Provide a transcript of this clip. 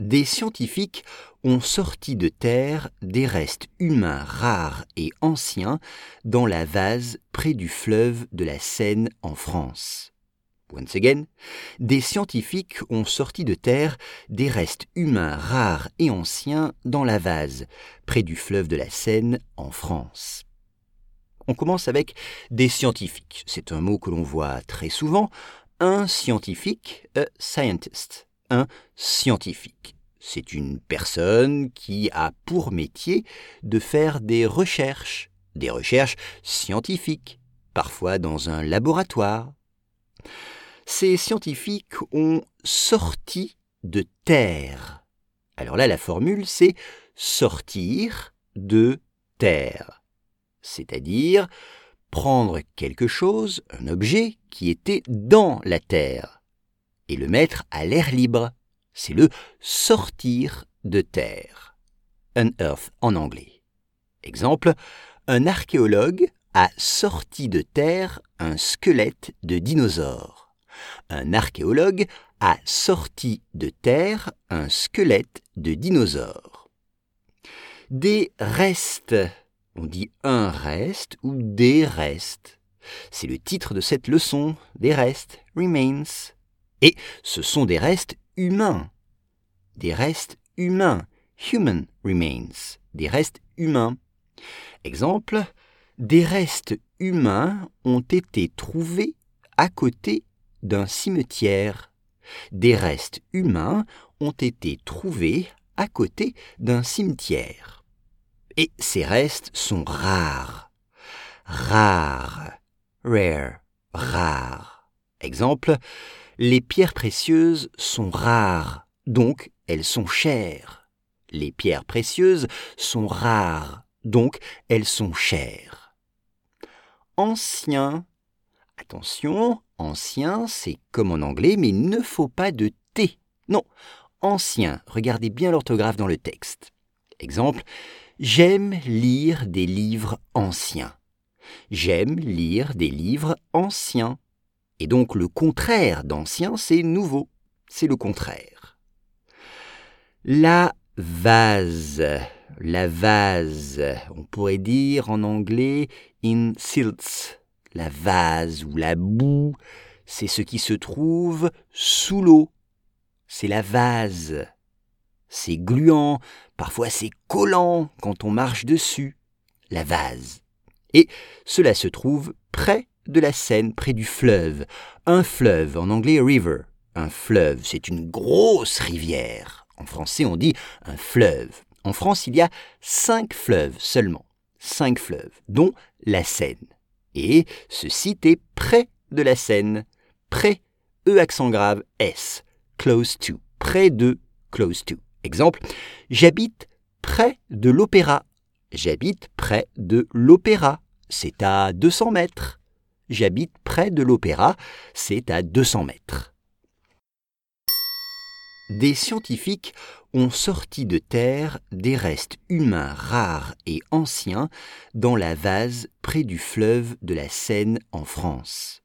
Des scientifiques ont sorti de terre des restes humains rares et anciens dans la vase près du fleuve de la Seine en France. Once again, des scientifiques ont sorti de terre des restes humains rares et anciens dans la vase près du fleuve de la Seine en France. On commence avec des scientifiques. C'est un mot que l'on voit très souvent. Un scientifique, a scientist un scientifique. C'est une personne qui a pour métier de faire des recherches, des recherches scientifiques, parfois dans un laboratoire. Ces scientifiques ont sorti de terre. Alors là, la formule, c'est sortir de terre, c'est-à-dire prendre quelque chose, un objet qui était dans la terre, et le mettre à l'air libre. C'est le sortir de terre. Unearth en anglais. Exemple, un archéologue a sorti de terre un squelette de dinosaure. Un archéologue a sorti de terre un squelette de dinosaure. Des restes. On dit un reste ou des restes. C'est le titre de cette leçon, des restes, remains. Et ce sont des restes humains. Des restes humains. Human remains. Des restes humains. Exemple, des restes humains ont été trouvés à côté d'un cimetière. Des restes humains ont été trouvés à côté d'un cimetière. Et ces restes sont rares. Rares. Rare. Rares. Exemple, les pierres précieuses sont rares, donc elles sont chères. Les pierres précieuses sont rares, donc elles sont chères. Ancien. Attention, ancien, c'est comme en anglais, mais il ne faut pas de T. Non, ancien. Regardez bien l'orthographe dans le texte. Exemple, j'aime lire des livres anciens. J'aime lire des livres anciens. Et donc le contraire d'ancien, c'est nouveau. C'est le contraire. La vase. La vase. On pourrait dire en anglais in silts. La vase ou la boue, c'est ce qui se trouve sous l'eau. C'est la vase. C'est gluant, parfois c'est collant quand on marche dessus. La vase. Et cela se trouve près de la Seine près du fleuve. Un fleuve, en anglais river. Un fleuve, c'est une grosse rivière. En français, on dit un fleuve. En France, il y a cinq fleuves seulement. Cinq fleuves, dont la Seine. Et ce site est près de la Seine. Près, E accent grave, S. Close to. Près de, close to. Exemple, j'habite près de l'opéra. J'habite près de l'opéra. C'est à 200 mètres. J'habite près de l'opéra, c'est à 200 mètres. Des scientifiques ont sorti de terre des restes humains rares et anciens dans la vase près du fleuve de la Seine en France.